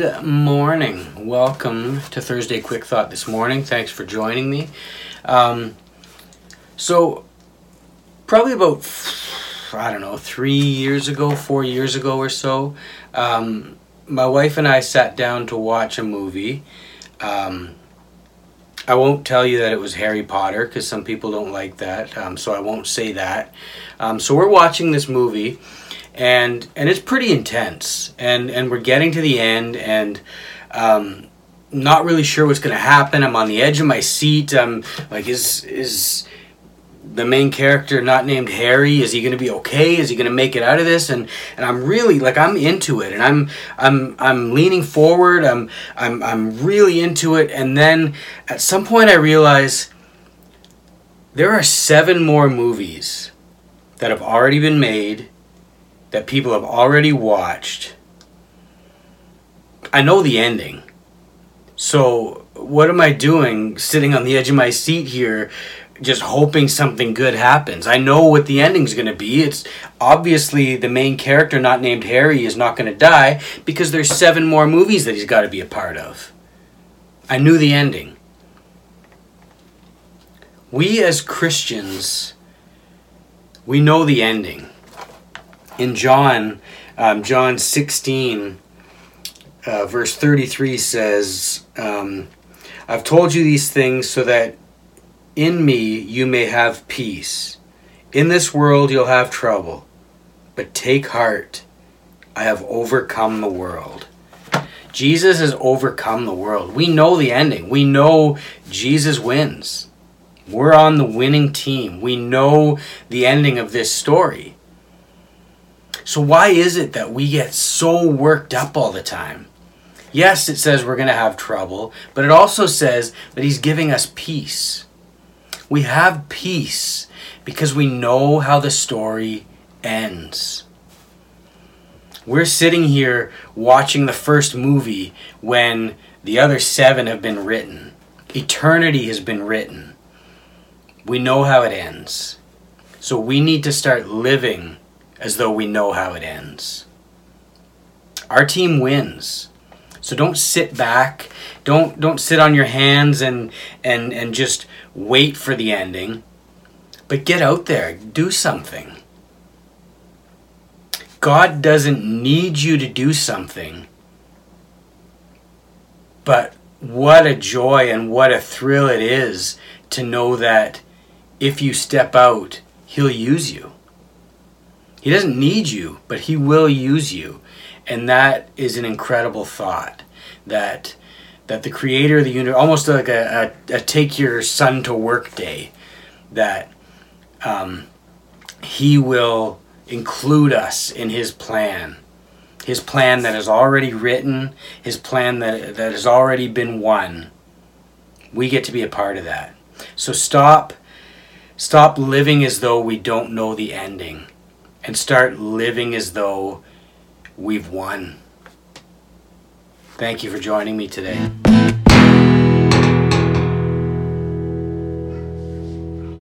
morning. Welcome to Thursday Quick Thought this morning. Thanks for joining me. Um, so, probably about, I don't know, three years ago, four years ago or so, um, my wife and I sat down to watch a movie. Um, I won't tell you that it was Harry Potter because some people don't like that, um, so I won't say that. Um, so, we're watching this movie and and it's pretty intense and and we're getting to the end and um not really sure what's going to happen. I'm on the edge of my seat. I'm like is is the main character not named harry is he going to be okay? Is he going to make it out of this? And and i'm really like i'm into it and i'm i'm i'm leaning forward. I'm i'm i'm really into it. And then at some point i realize there are seven more movies that have already been made that people have already watched. I know the ending. So, what am I doing sitting on the edge of my seat here just hoping something good happens? I know what the ending's going to be. It's obviously the main character not named Harry is not going to die because there's seven more movies that he's got to be a part of. I knew the ending. We as Christians we know the ending in John, um, John 16, uh, verse 33 says, um, I've told you these things so that in me you may have peace. In this world you'll have trouble, but take heart. I have overcome the world. Jesus has overcome the world. We know the ending. We know Jesus wins. We're on the winning team. We know the ending of this story. So, why is it that we get so worked up all the time? Yes, it says we're going to have trouble, but it also says that He's giving us peace. We have peace because we know how the story ends. We're sitting here watching the first movie when the other seven have been written. Eternity has been written. We know how it ends. So we need to start living as though we know how it ends. Our team wins. So don't sit back. Don't don't sit on your hands and and and just wait for the ending. But get out there, do something. God doesn't need you to do something. But what a joy and what a thrill it is to know that if you step out, he'll use you. He doesn't need you, but he will use you. And that is an incredible thought that that the creator of the universe almost like a, a, a take your son to work day that um, he will include us in his plan. His plan that is already written his plan that, that has already been won. We get to be a part of that. So stop stop living as though we don't know the ending and start living as though we've won. Thank you for joining me today.